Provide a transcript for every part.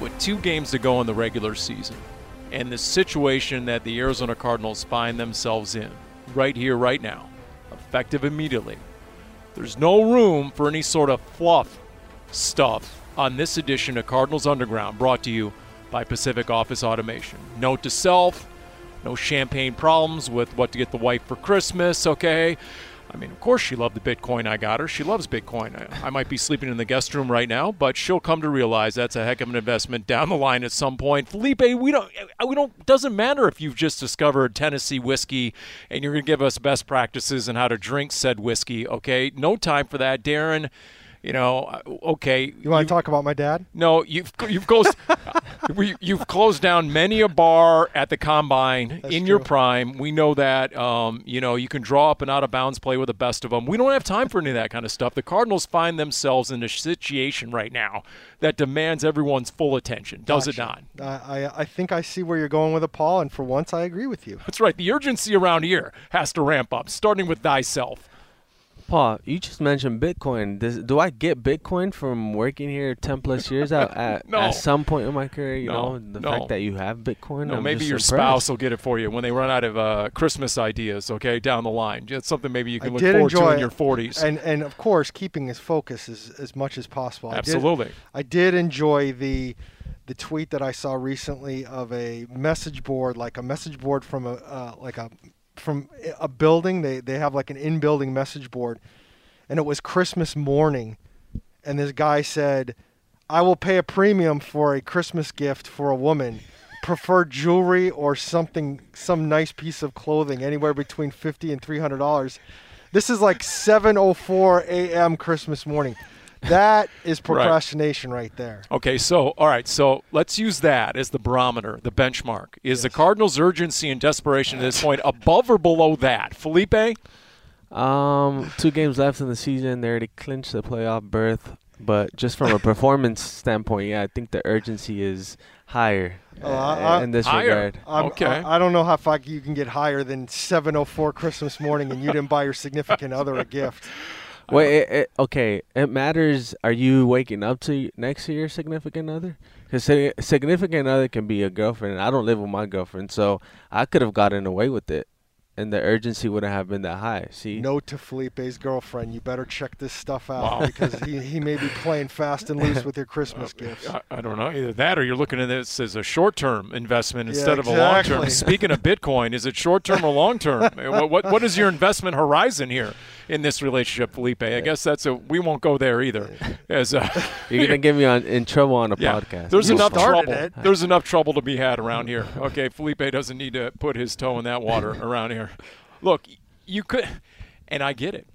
With two games to go in the regular season, and the situation that the Arizona Cardinals find themselves in right here, right now, effective immediately. There's no room for any sort of fluff stuff on this edition of Cardinals Underground brought to you by Pacific Office Automation. Note to self no champagne problems with what to get the wife for Christmas, okay? I mean, of course, she loved the Bitcoin I got her. She loves Bitcoin. I, I, might be sleeping in the guest room right now, but she'll come to realize that's a heck of an investment down the line at some point. Felipe, we don't, we don't. Doesn't matter if you've just discovered Tennessee whiskey and you're going to give us best practices on how to drink said whiskey. Okay, no time for that, Darren you know, uh, okay. You want to talk about my dad? No, you've you've closed you've closed down many a bar at the combine That's in true. your prime. We know that. Um, you know, you can draw up an out of bounds play with the best of them. We don't have time for any of that kind of stuff. The Cardinals find themselves in a situation right now that demands everyone's full attention. Does it not? I, I I think I see where you're going with it, Paul, and for once I agree with you. That's right. The urgency around here has to ramp up, starting with thyself. Paul, you just mentioned Bitcoin. Does, do I get Bitcoin from working here 10 plus years at, at, No. at some point in my career? You No, know, the no. fact that you have Bitcoin. No, I'm maybe just your impressed. spouse will get it for you when they run out of uh, Christmas ideas. Okay, down the line, it's something maybe you can I look did forward to in it, your forties. and and of course keeping his focus as as much as possible. I did- Absolutely. I did enjoy the the tweet that I saw recently of a message board, like a message board from a uh, like a from a building. They they have like an in building message board, and it was Christmas morning, and this guy said, "I will pay a premium for a Christmas gift for a woman." Prefer jewelry or something, some nice piece of clothing, anywhere between fifty and three hundred dollars. This is like 7:04 a.m. Christmas morning. That is procrastination right there. Okay, so all right, so let's use that as the barometer, the benchmark. Is the Cardinals' urgency and desperation at this point above or below that? Felipe? Um, two games left in the season. They already clinched the playoff berth. But just from a performance standpoint, yeah, I think the urgency is higher Oh, uh, I- I- in this Higher. regard. I'm- Okay. I, I don't know how far you can get higher than 7:04 Christmas morning, and you didn't buy your significant other a gift. Wait, it, it, okay. It matters. Are you waking up to next to your significant other? Because significant other can be a girlfriend. and I don't live with my girlfriend, so I could have gotten away with it, and the urgency wouldn't have been that high. See, Note to Felipe's girlfriend: You better check this stuff out Wow. because he, he may be playing fast and loose with your Christmas gifts. I, I don't know. Either that or you're looking at this as a short term investment Yeah, instead of a long term. exactly. Speaking of Bitcoin, is it short term or long term? what, what, what is your investment horizon here in this relationship, Felipe? I guess that's a we won't go there either. As a, you're gonna get me on in trouble on a Yeah, podcast. there's You enough trouble. it. There's enough trouble to be had around here. Okay, Felipe doesn't need to put his toe in that water around here. Look, you could, and I get it.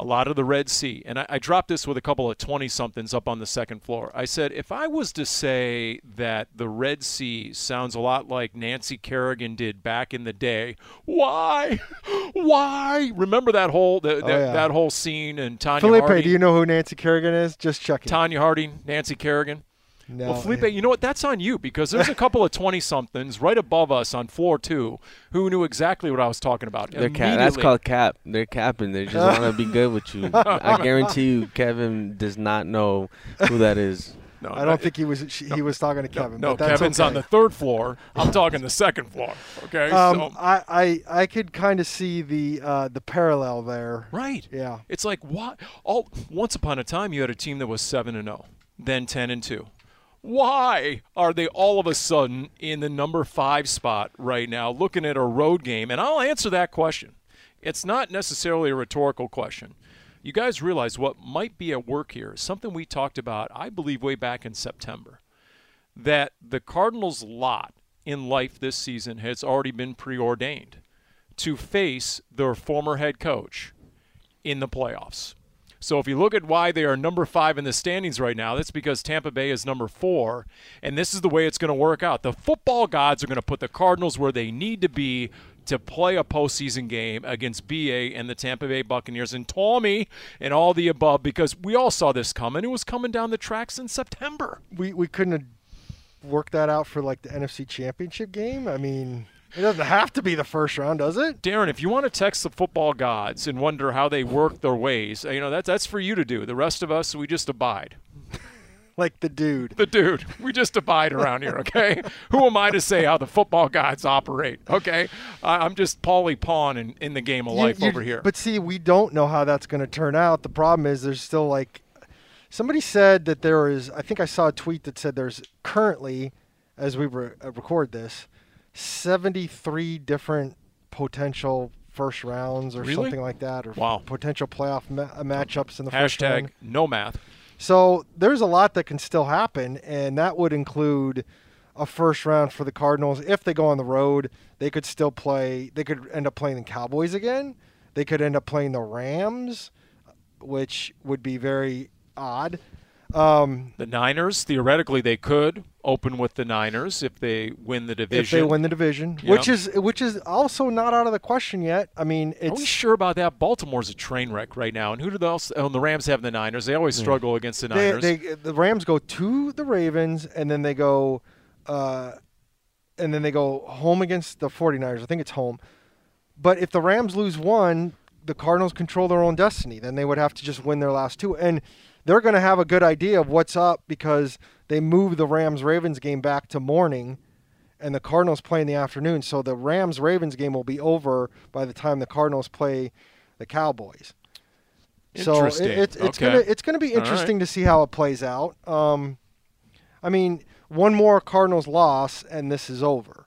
A lot of the Red Sea, and I, I dropped this with a couple of 20 somethings up on the second floor. I said, if I was to say that the Red Sea sounds a lot like Nancy Kerrigan did back in the day, why? Why? Remember that whole the, oh, that, yeah. that whole scene and Tonya Felipe, Harding? do you know who Nancy Kerrigan is? Just checking. Tonya Harding, Nancy Kerrigan. No, Well, Felipe, you know what? That's on you because there's a couple of 20 somethings right above us on floor two who knew exactly what I was talking about. They're cap. That's called cap. They're capping. They just want to be good with you. I guarantee you, Kevin does not know who that is. No, I don't think he was she, he was talking to Kevin. No, but that's Kevin's okay. on the third floor. I'm talking the second floor. Okay, Um, so I, I I could kind of see the uh, the parallel there. right. Yeah. It's like what? All once upon a time, you had a team that was seven and zero, then ten and two. Why are they all of a sudden in the number five spot right now, looking at a road game? And I'll answer that question. It's not necessarily a rhetorical question. You guys realize what might be at work here, something we talked about, I believe, way back in September, that the Cardinals' lot in life this season has already been preordained to face their former head coach in the playoffs. So if you look at why they are number five in the standings right now, that's because Tampa Bay is number four, and this is the way it's going to work out. The football gods are going to put the Cardinals where they need to be to play a postseason game against BA and the Tampa Bay Buccaneers and Tommy and all the above because we all saw this coming. It was coming down the tracks in September. We we couldn't worked that out for like the NFC Championship game. I mean, it doesn't have to be the first round, does it? Darren, if you want to text the football gods and wonder how they work their ways, you know that's that's for you to do. The rest of us, we just abide. like the dude. The dude. We just abide around here, okay? Who am I to say how the football gods operate, okay? I'm just Paulie Pawn in, in the game of life You- you- over here. But see, we don't know how that's going to turn out. The problem is there's still like somebody said that there is. I think I saw a tweet that said there's currently, as we re- uh, record this, 73 different potential first rounds or Really? something like that, or Wow. potential playoff ma- uh, matchups in the first Hashtag round. no math. So there's a lot that can still happen, and that would include a first round for the Cardinals. If they go on the road, they could still play. They could end up playing the Cowboys again. They could end up playing the Rams, which would be very odd. Um, The Niners, theoretically, they could open with the Niners if they win the division. if they win the division, Yeah. which is which is also not out of the question yet. I mean, Are we sure about that? Baltimore's a train wreck right now. And who do the else? Oh, the Rams have the Niners. They always struggle against the they, Niners. they the Rams go to the Ravens and then they go uh, and then they go home against the 49ers. I think it's home. But if the Rams lose one, the Cardinals control their own destiny. Then they would have to just win their last two and they're going to have a good idea of what's up because they moved the Rams Ravens game back to morning and the Cardinals play in the afternoon. So the Rams Ravens game will be over by the time the Cardinals play the Cowboys. So it, Interesting. it's it's Okay. gonna it's gonna be All right. interesting to see how it plays out. Um, I mean, one more Cardinals loss and this is over.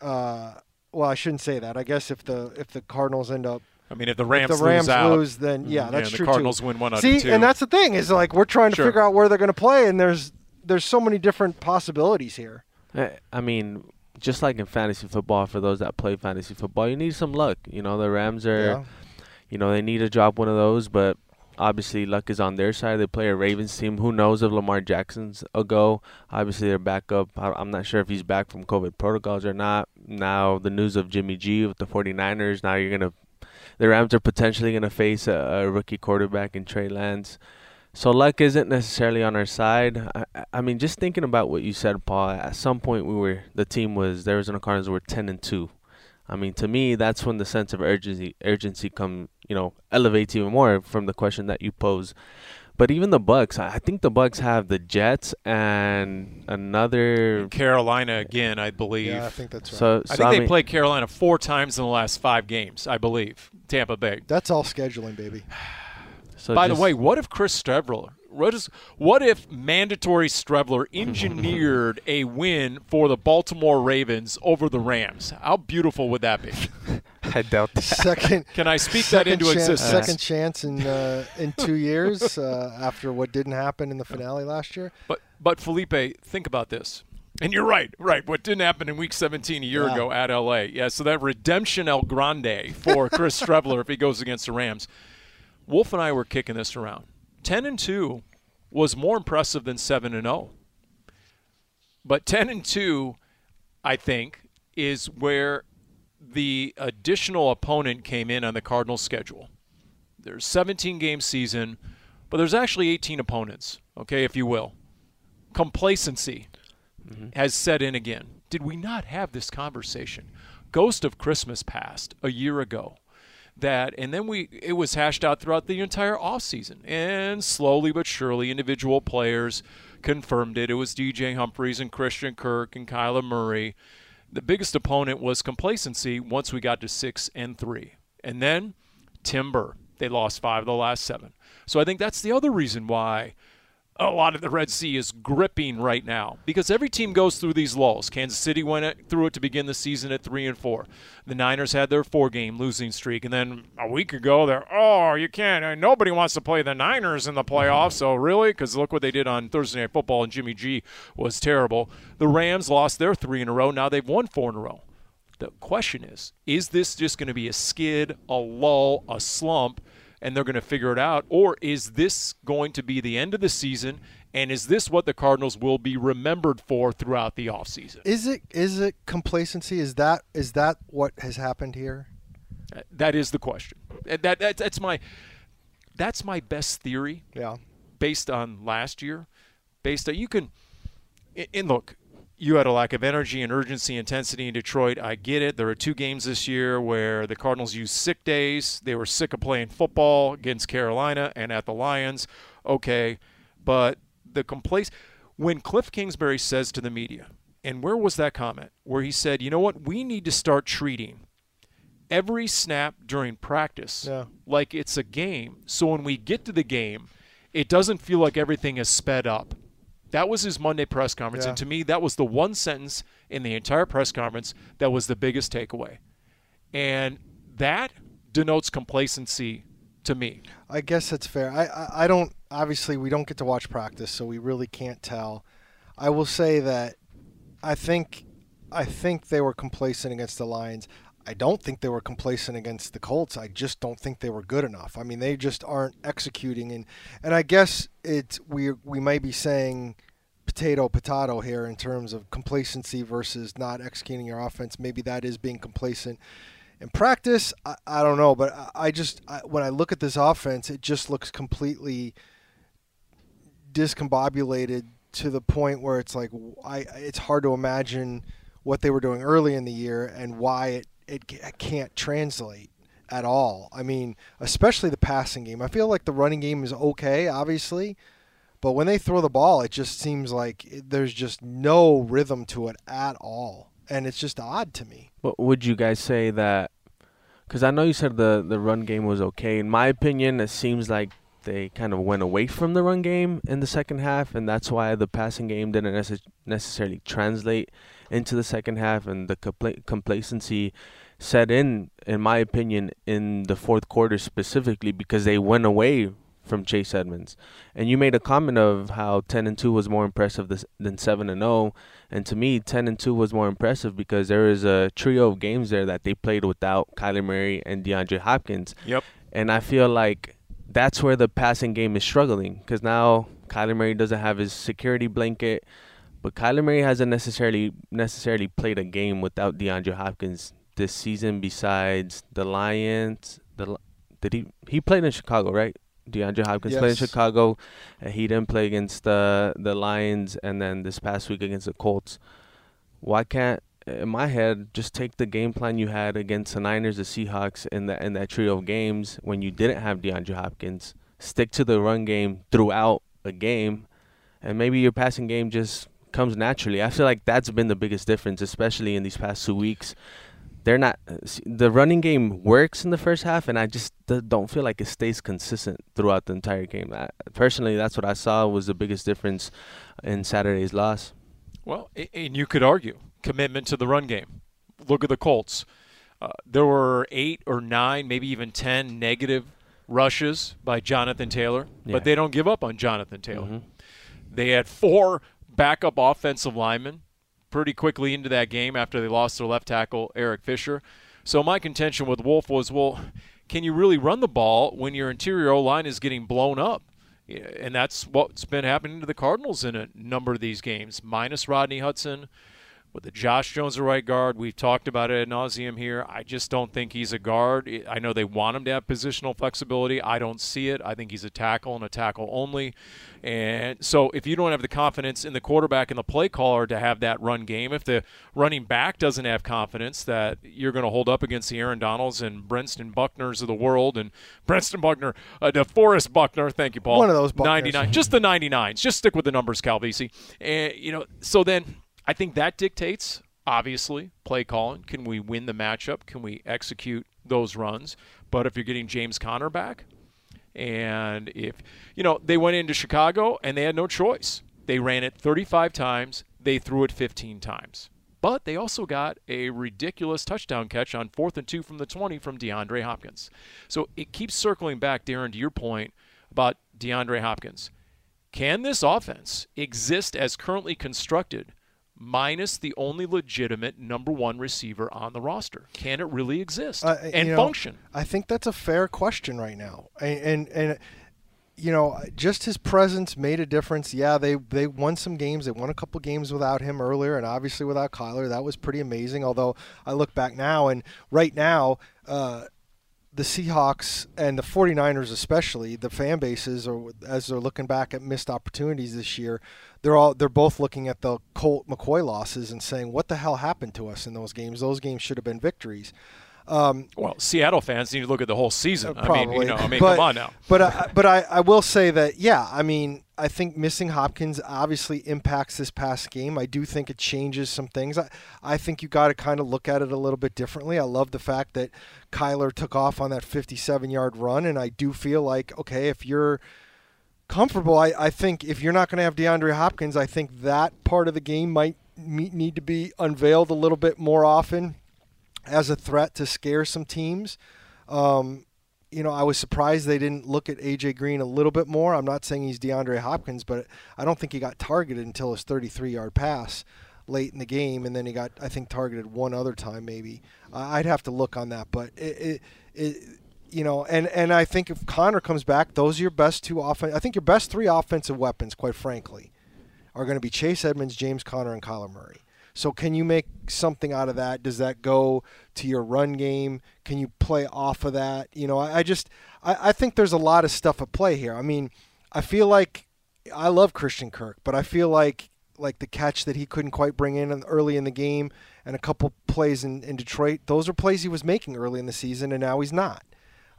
Uh, well, I shouldn't say that. I guess if the if the Cardinals end up I mean, if the if Rams, the Rams lose out, lose, then yeah, mm-hmm, that's and true the Cardinals too. win one out See, of two. and that's the thing is like we're trying to Sure. figure out where they're going to play, and there's there's so many different possibilities here. I I mean, just like in fantasy football, for those that play fantasy football, you need some luck. You know, the Rams are, Yeah. you know, they need to drop one of those, but obviously luck is on their side. They play a Ravens team. Who knows if Lamar Jackson's a go? Obviously, their backup. I'm not sure if he's back from COVID protocols or not. Now, the news of Jimmy G with the 49ers. Now you're going to, the Rams are potentially going to face a, a rookie quarterback in Trey Lance. So luck isn't necessarily on our side. I, I- mean, just thinking about what you said, Paul. At some point, we were the team was the Arizona Cardinals were ten and two. I mean, to me, that's when the sense of urgency urgency come you know elevates even more from the question that you pose. But even the Bucks, I I think the Bucks have the Jets and another. Carolina again, I believe. Yeah, I think that's right. So, I so think they mean, played Carolina four times in the last five games, I believe. Tampa Bay. that's all scheduling, baby. so By just- the way, what if Chris Streveler? What is? What if mandatory Streveler engineered a win for the Baltimore Ravens over the Rams? How beautiful would that be? I doubt that. Second. Can I speak that into chance, existence? Second chance in uh, in two years uh, after what didn't happen in the finale last year. But but Felipe, think about this. And you're right, right. What didn't happen in Week 17 a year Yeah. ago at LA? Yeah. So that redemption El Grande for Chris Streveler if he goes against the Rams. Wolf and I were kicking this around. 10 and 2 was more impressive than 7 and 0. But 10 and 2, I think, is where the additional opponent came in on the Cardinals schedule. There's 17 game season, but there's actually 18 opponents, okay, if you will. Complacency mm-hmm. has set in again. Did we not have this conversation? Ghost of Christmas Past a year ago. That and then we it was hashed out throughout the entire offseason. And slowly but surely individual players confirmed it. It was DJ Humphries and Christian Kirk and Kyler Murray. The biggest opponent was complacency once we got to six and three. And then Timber. They lost five of the last seven. So I think that's the other reason why a lot of the Red Sea is gripping right now because every team goes through these lulls. Kansas City went through it to begin the season at three and four. The Niners had their four-game losing streak, and then a week ago they're oh you can't. Uh, nobody wants to play the Niners in the playoffs. So really, because look what they did on Thursday Night Football, and Jimmy G was terrible. The Rams lost their three in a row. Now they've won four in a row. The question is, is this just going to be a skid, a lull, a slump? And they're going to figure it out? Or is this going to be the end of the season? And is this what the Cardinals will be remembered for throughout the offseason? Is it is it complacency? Is that is that what has happened here? Uh, that is the question. That, that that's my that's my best theory. Yeah. Based on last year, based on you can and look, you had a lack of energy and urgency, intensity in Detroit. I get it. There were two games this year where the Cardinals used sick days. They were sick of playing football against Carolina and at the Lions. Okay, but the complaints when Cliff Kingsbury says to the media, and where was that comment? Where he said, "You know what? We need to start treating every snap during practice yeah. like it's a game. So when we get to the game, it doesn't feel like everything is sped up." That was his Monday press conference. Yeah. And to me, that was the one sentence in the entire press conference that was the biggest takeaway. And that denotes complacency to me. I guess that's fair. I, I, I don't obviously we don't get to watch practice, so we really can't tell. I will say that I think I think they were complacent against the Lions. I don't think they were complacent against the Colts. I just don't think they were good enough. I mean, they just aren't executing, and and I guess it's we we might be saying potato potato here in terms of complacency versus not executing your offense. Maybe that is being complacent. In practice, I, I don't know, but I, I just I, when I look at this offense, it just looks completely discombobulated to the point where it's like I it's hard to imagine what they were doing early in the year and why it it can't translate at all. I mean, especially the passing game. I feel like the running game is okay, obviously, but when they throw the ball, it just seems like there's just no rhythm to it at all, and it's just odd to me. But would you guys say that? Because I know you said the the run game was okay. In my opinion, it seems like they kind of went away from the run game in the second half, and that's why the passing game didn't necess- necessarily translate into the second half, and the compla- complacency set in, in my opinion, in the fourth quarter specifically because they went away from Chase Edmonds. And you made a comment of how 10 and 2 was more impressive this, than 7 and 0, and to me 10 and 2 was more impressive because there is a trio of games there that they played without Kyler Murray and DeAndre Hopkins. Yep. And I feel like that's where the passing game is struggling because now Kyler Murray doesn't have his security blanket, but Kyler Murray hasn't necessarily necessarily played a game without DeAndre Hopkins this season. Besides the Lions, the did he he played in Chicago, right? DeAndre Hopkins played in Chicago. Uh, he didn't play against the the Lions, and then this past week against the Colts. Why can't in my head just take the game plan you had against the Niners, the Seahawks, in that in that trio of games when you didn't have DeAndre Hopkins, stick to the run game throughout a game, and maybe your passing game just comes naturally. I feel like that's been the biggest difference, especially in these past two weeks. They're not uh, the running game works in the first half, and I just don't feel like it stays consistent throughout the entire game. I, personally, that's what I saw was the biggest difference in Saturday's loss. Well, and you could argue commitment to the run game. Look at the Colts. Uh, there were eight or nine, maybe even ten negative rushes by Jonathan Taylor, Yeah. but they don't give up on Jonathan Taylor. Mhm. They had four backup offensive linemen pretty quickly into that game after they lost their left tackle, Eric Fisher. So my contention with Wolf was, well, can you really run the ball when your interior O line is getting blown up? And that's what's been happening to the Cardinals in a number of these games, minus Rodney Hudson. With the Josh Jones at right guard, we've talked about it ad nauseum here. I just don't think he's a guard. I know they want him to have positional flexibility. I don't see it. I think he's a tackle and a tackle only. And so if you don't have the confidence in the quarterback and the play caller to have that run game, if the running back doesn't have confidence that you're going to hold up against the Aaron Donalds and Brenston Buckners of the world and Brenston Buckner, uh, DeForest Buckner, thank you, Paul. One of those Buckners. 99, just the 99s. Just stick with the numbers, Calvisi. And, you know, so then I think that dictates, obviously, play calling. Can we win the matchup? Can we execute those runs? But if you're getting James Conner back, And if, you know, they went into Chicago and they had no choice. They ran it 35 times, they threw it 15 times. But they also got a ridiculous touchdown catch on fourth and two from the 20 from DeAndre Hopkins. So it keeps circling back, Darren, to your point about DeAndre Hopkins. Can this offense exist as currently constructed minus the only legitimate number one receiver on the roster? Can it really exist Uh, and you know, function? I think that's a fair question right now, and, and and you know, just his presence made a difference. Yeah, they they won some games. They won a couple games without him earlier, and obviously without Kyler, that was pretty amazing. Although I look back now, and right now. Uh, the Seahawks and the 49ers especially the fan bases or as they're looking back at missed opportunities this year they're all they're both looking at the Colt McCoy losses and saying what the hell happened to us in those games those games should have been victories um, Well, Seattle fans need to look at the whole season. Uh, probably. I mean, you know, I mean, but, come on now. But I, but I, I will say that yeah, I mean, I think missing Hopkins obviously impacts this past game. I do think it changes some things. I, I think you got to kind of look at it a little bit differently. I love the fact that Kyler took off on that 57-yard run, and I do feel like okay, if you're comfortable, I, I think if you're not going to have DeAndre Hopkins, I think that part of the game might need to be unveiled a little bit more often as a threat to scare some teams. Um, you know, I was surprised they didn't look at AJ Green a little bit more. I'm not saying he's DeAndre Hopkins, but I don't think he got targeted until his 33-yard pass late in the game, and then he got, I think, targeted one other time maybe. I'd have to look on that, but it, it, it, you know, and and I think if Conner comes back, those are your best two offense. I think your best three offensive weapons, quite frankly, are going to be Chase Edmonds, James Conner, and Kyler Murray. So can you make something out of that? Does that go to your run game? Can you play off of that? You know, I, I just I, I think there's a lot of stuff at play here. I mean, I feel like I love Christian Kirk, but I feel like like the catch that he couldn't quite bring in early in the game and a couple plays in, in Detroit, those are plays he was making early in the season, and now he's not.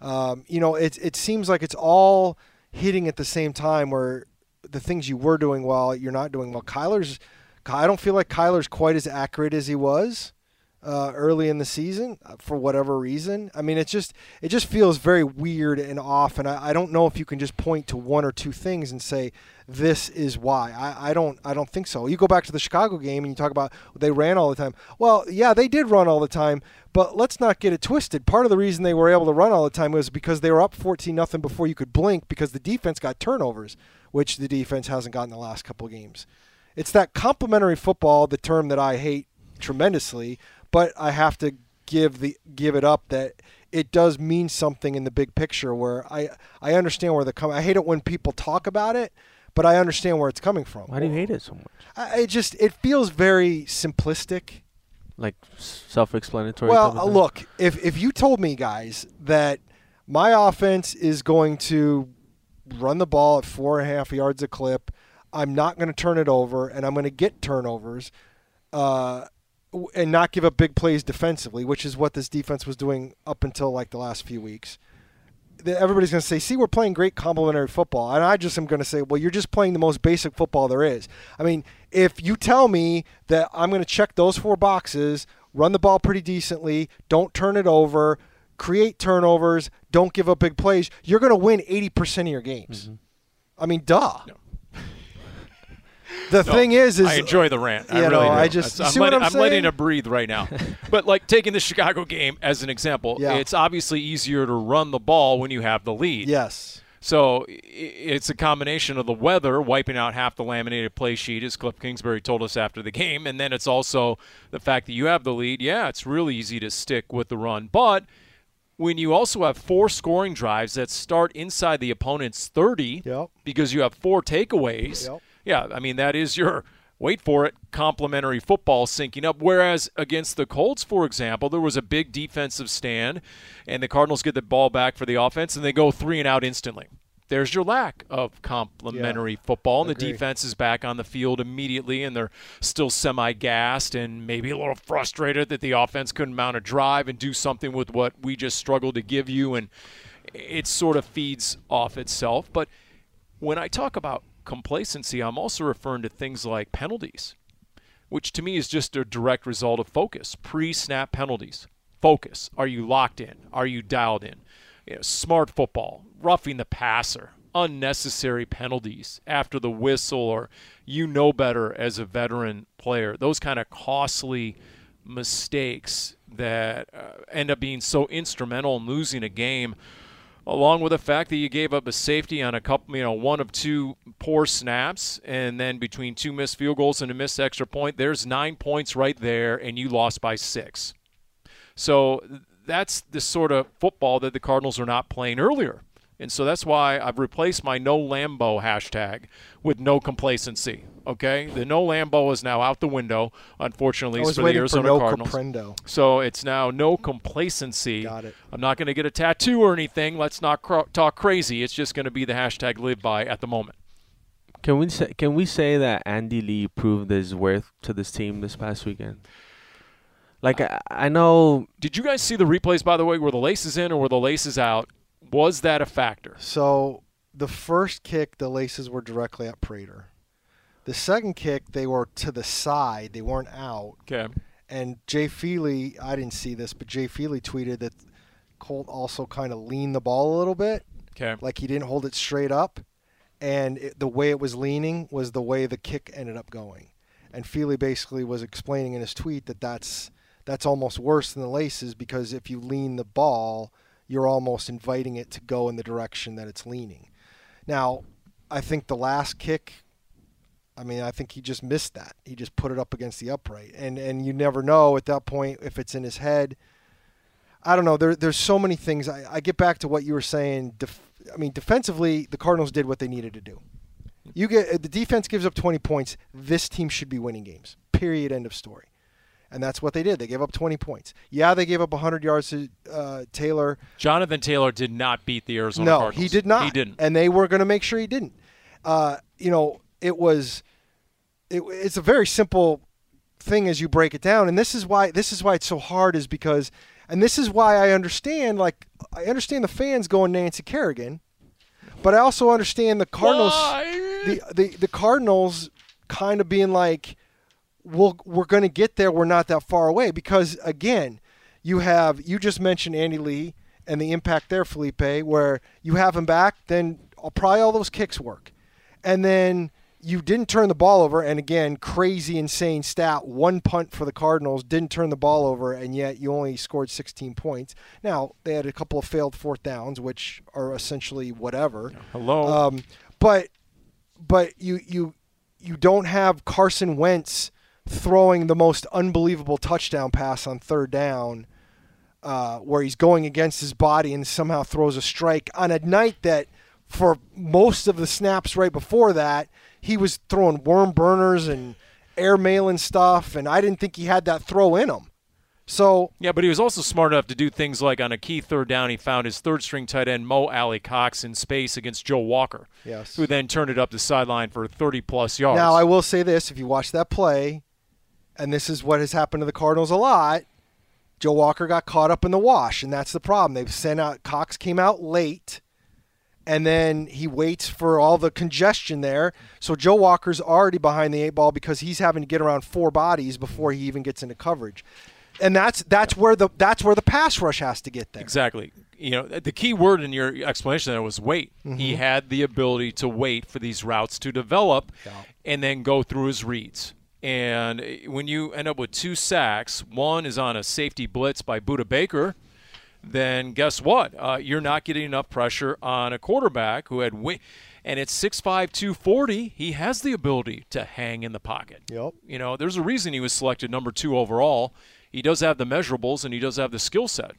Um, you know, it it seems like it's all hitting at the same time where the things you were doing well, you're not doing well. Kyler's I don't feel like Kyler's quite as accurate as he was uh, early in the season uh, for whatever reason. I mean, it's just it just feels very weird and off, and I, I don't know if you can just point to one or two things and say this is why. I, I don't I don't think so. You go back to the Chicago game and you talk about they ran all the time. Well, yeah, they did run all the time, but let's not get it twisted. Part of the reason they were able to run all the time was because they were up 14 nothing before you could blink because the defense got turnovers, which the defense hasn't gotten the last couple games. It's that complementary football, the term that I hate tremendously, but I have to give the give it up that it does mean something in the big picture where I I understand where the come I hate it when people talk about it, but I understand where it's coming from. Why do you hate it so much? I, it just it feels very simplistic. Like self-explanatory. Well, look, if if you told me guys that my offense is going to run the ball at four and a half yards a clip, I'm not going to turn it over, and I'm going to get turnovers. Uh, and not give up big plays defensively, which is what this defense was doing up until like the last few weeks. Everybody's going to say, "See, we're playing great complementary football," and I just am going to say, "Well, you're just playing the most basic football there is." I mean, if you tell me that I'm going to check those four boxes, run the ball pretty decently, don't turn it over, create turnovers, don't give up big plays, you're going to win 80% of your games. I mean, duh. The No, thing is, is I enjoy the rant. I really know, do. I just- I'm, letting, I'm letting it breathe right now. but like taking the Chicago game as an example, Yeah. it's obviously easier to run the ball when you have the lead. yes. So it's a combination of the weather wiping out half the laminated play sheet, as Cliff Kingsbury told us after the game, and then it's also the fact that you have the lead. Yeah, it's really easy to stick with the run, but when you also have four scoring drives that start inside the opponent's 30 Yep. because you have four takeaways, Yep. Yeah, I mean that is your wait for it complementary football syncing up. Whereas against the Colts for example there was a big defensive stand and the Cardinals get the ball back for the offense and they go 3 and out instantly. There's your lack of complementary football and the defense is back on the field immediately and they're still semi-gassed and maybe a little frustrated that the offense couldn't mount a drive and do something with what we just struggled to give you and it sort of feeds off itself. But when I talk about complacency, I'm also referring to things like penalties, which to me is just a direct result of focus. Pre snap penalties. Focus. Are you locked in? Are you dialed in? you know, smart football, roughing the passer, unnecessary penalties after the whistle, or you know better as a veteran player. Those kind of costly mistakes that uh, end up being so instrumental in losing a game along with the fact that you gave up a safety on a couple, you know, one of two poor snaps, and then between two missed field goals and a missed extra point, there's nine points right there, and you lost by six. So that's the sort of football that the Cardinals are not playing earlier. And so that's why I've replaced my no Lambo hashtag with no complacency. Okay, the no Lambo is now out the window. Unfortunately, I was for the Arizona for no Cardinals. comprendo. So it's now no complacency. Got it. I'm not going to get a tattoo or anything. Let's not cro- talk crazy. It's just going to be the hashtag live by at the moment. Can we say can we say that Andy Lee proved his worth to this team this past weekend? Like I, I know Did you guys see the replays, by the way? Were the laces in or were the laces out? Was that a factor? So the first kick, the laces were directly at Prater. The second kick, they were to the side. They weren't out. Okay. And Jay Feely, I didn't see this, but Jay Feely tweeted that Colt also kind of leaned the ball a little bit, Okay. like he didn't hold it straight up, and it, the way it was leaning was the way the kick ended up going. And Feely basically was explaining in his tweet that that's that's almost worse than the laces because if you lean the ball, you're almost inviting it to go in the direction that it's leaning. Now, I think the last kick I mean, I think he just missed that. He just put it up against the upright, and and you never know at that point if it's in his head. I don't know. There, there's so many things. I, I get back to what you were saying. Def, I mean, defensively, the Cardinals did what they needed to do. You get the defense gives up 20 points. This team should be winning games. Period. End of story. And that's what they did. They gave up 20 points. Yeah, they gave up 100 yards to uh, Taylor. Jonathan Taylor did not beat the Arizona No, Cardinals. he did not. He didn't. And they were going to make sure he didn't. Uh, you know, it was. It, it's a very simple thing as you break it down, and this is why this is why it's so hard. Is because, and this is why I understand. Like I understand the fans going Nancy Kerrigan, but I also understand the Cardinals. Why? The, the the Cardinals kind of being like, we'll, we're going to get there. We're not that far away because again, you have you just mentioned Andy Lee and the impact there, Felipe, where you have him back, then probably all those kicks work, and then you didn't turn the ball over. And again, crazy, insane stat: one punt for the Cardinals didn't turn the ball over, and yet you only scored 16 points. Now they had a couple of failed fourth downs, which are essentially whatever. Hello. Um, but but you you you don't have Carson Wentz throwing the most unbelievable touchdown pass on third down, uh, where he's going against his body and somehow throws a strike on a night that, for most of the snaps right before that, he was throwing worm burners and air mailing stuff, and I didn't think he had that throw in him. So Yeah, but he was also smart enough to do things like on a key third down, he found his third string tight end Mo Alie-Cox in space against Joe Walker, yes. who then turned it up the sideline for 30 plus yards. Now, I will say this: if you watch that play, and this is what has happened to the Cardinals a lot, Joe Walker got caught up in the wash, and that's the problem. They've sent out Cox came out late, and then he waits for all the congestion there. So Joe Walker's already behind the eight ball because he's having to get around four bodies before he even gets into coverage, and that's that's where the that's where the pass rush has to get there. Exactly. You know, the key word in your explanation there was wait. Mm-hmm. He had the ability to wait for these routes to develop and then go through his reads. And when you end up with two sacks, one is on a safety blitz by Budda Baker, then guess what? Uh, you're not getting enough pressure on a quarterback who had wi- and it's 6'5", 240. He has the ability to hang in the pocket. Yep. You know, there's a reason he was selected number two overall. He does have the measurables and he does have the skill set.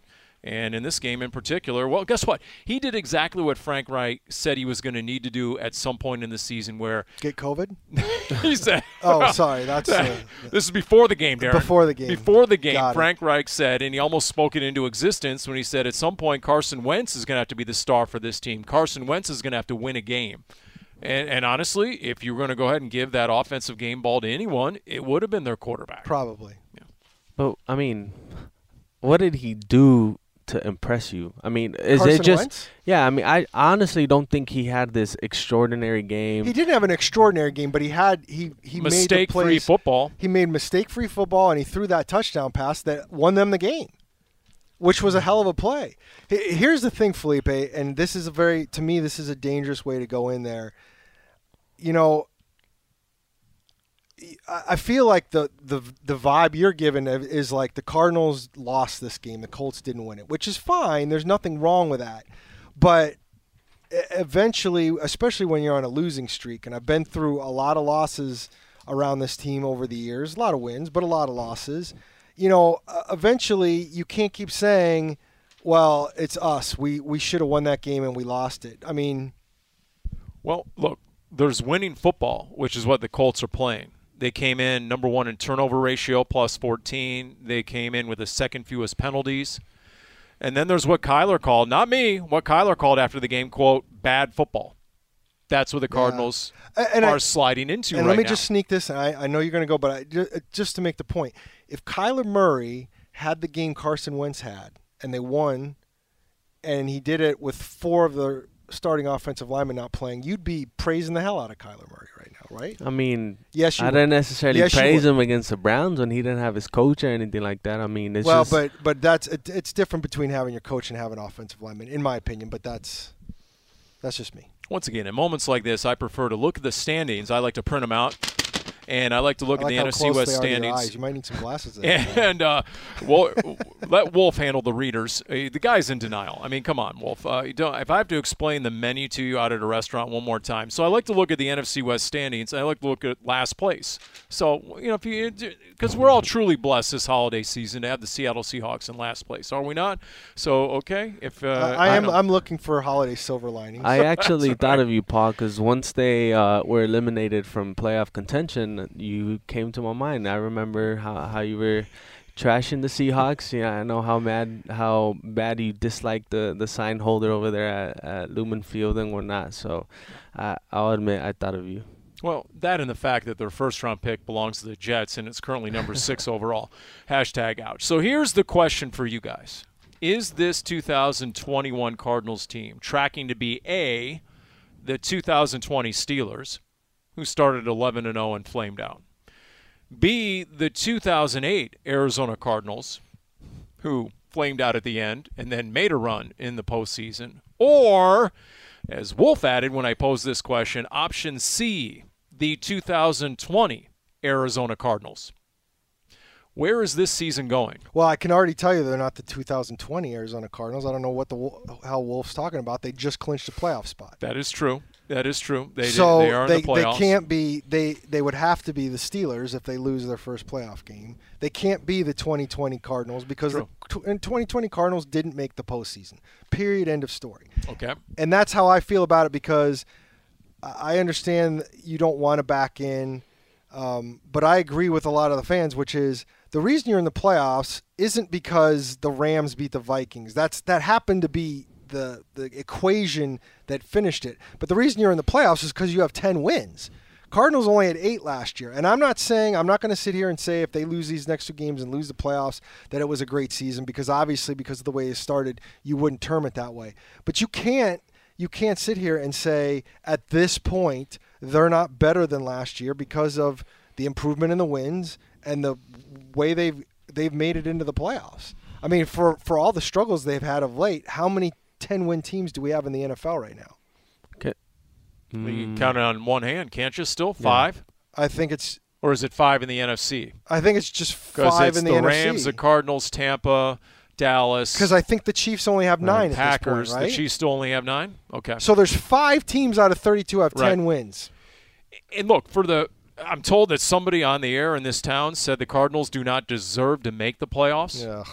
And in this game in particular, well, guess what? He did exactly what Frank Reich said he was going to need to do at some point in the season, where Get COVID? he said, Oh, sorry, that's uh, this is before the game, Darren. Before the game. Before the game, Got it. Frank Reich said, and he almost spoke it into existence when he said, at some point, Carson Wentz is going to have to be the star for this team. Carson Wentz is going to have to win a game. And, and honestly, if you were going to go ahead and give that offensive game ball to anyone, it would have been their quarterback. probably. But I mean, what did he do to impress you? I mean, is Carson it just Wentz? yeah? I mean, I honestly don't think he had this extraordinary game. He didn't have an extraordinary game, but he had he he made the Mistake-free football. He made mistake-free football, and he threw that touchdown pass that won them the game. which was a hell of a play. Here's the thing, Felipe, and this is a very to me this is a dangerous way to go in there. You know, I feel like the the the vibe you're giving is like the Cardinals lost this game, the Colts didn't win it, which is fine. There's nothing wrong with that, but eventually, especially when you're on a losing streak, and I've been through a lot of losses around this team over the years, a lot of wins, but a lot of losses. You know, eventually you can't keep saying, "Well, it's us. We we should have won that game and we lost it." I mean, Well, look, there's winning football, which is what the Colts are playing. They came in number one in turnover ratio, plus 14. They came in with the second fewest penalties. And then there's what Kyler called, not me, what Kyler called after the game, quote, bad football. That's what the Cardinals A- and I- are sliding into and right let me now. just sneak this. And I, I know you're going to go, but I, uh, just to make the point, if Kyler Murray had the game Carson Wentz had, and they won, and he did it with four of the starting offensive linemen not playing, you'd be praising the hell out of Kyler Murray right now, right? I mean, Yes, you I would. didn't necessarily Yes, praise him against the Browns when he didn't have his coach or anything like that. I mean, it's well, just but but that's it, it's different between having your coach and having an offensive lineman, in my opinion. But that's that's just me. Once again, in moments like this, I prefer to look at the standings. I like to print them out, and I like to look I like at how the NFC West they are to your standings. eyes. You might need some glasses. There. and uh, Wol- let Wolf handle the readers. Uh, the guy's in denial. I mean, come on, Wolf. Uh, you don't, if I have to explain the menu to you out at a restaurant one more time, so I like to look at the NFC West standings. And I like to look at last place. So you know, if you because we're all truly blessed this holiday season to have the Seattle Seahawks in last place, are we not? So okay, if uh, I, I am. don't- I'm looking for holiday silver linings. I actually thought of you, Paul, because once they uh, were eliminated from playoff contention, you came to my mind. I remember how, how you were trashing the Seahawks. Yeah, I know how mad, how bad you disliked the, the sign holder over there at, at Lumen Field and whatnot. So I I'll admit I thought of you. Well, that and the fact that their first round pick belongs to the Jets and it's currently number six overall. Hashtag ouch. So here's the question for you guys Is this 2021 Cardinals team tracking to be A, the 2020 Steelers, who started 11 and 0 and flamed out? B, the 2008 Arizona Cardinals, who flamed out at the end and then made a run in the postseason? Or, as Wolf added when I posed this question, option C, the 2020 Arizona Cardinals. Where is this season going? Well, I can already tell you they're not the 2020 Arizona Cardinals. I don't know what the hell Wolf's talking about. They just clinched a playoff spot. That is true. That is true. They, so they are in they, the playoffs. can't be they they would have to be the Steelers if they lose their first playoff game. They can't be the 2020 Cardinals because the True. tw- and 2020 Cardinals didn't make the postseason. Period. End of story. Okay. And that's how I feel about it because I I understand you don't want to back in, um, but I agree with a lot of the fans, which is the reason you're in the playoffs isn't because the Rams beat the Vikings. That's that happened to be the the equation that finished it. But the reason you're in the playoffs is because you have ten wins. Cardinals only had eight last year, and I'm not saying I'm not going to sit here and say if they lose these next two games and lose the playoffs that it was a great season because obviously because of the way it started, you wouldn't term it that way. But you can't you can't sit here and say at this point they're not better than last year because of the improvement in the wins and the way they've they've made it into the playoffs. I mean, for for all the struggles they've had of late, how many 10 win teams do we have in the NFL right now? Okay. You Mm. can count it on one hand, can't you? Still five, I think it's or is it five in the NFC? I think it's just five it's in the, the, Rams, the Cardinals, Tampa, Dallas, Because I think the Chiefs only have nine at Packers. this point, right? The Chiefs still only have nine. Okay. So there's five teams out of 32 have Right. 10 wins. and look for the. I'm told that somebody on the air in this town said the Cardinals do not deserve to make the playoffs. Yeah.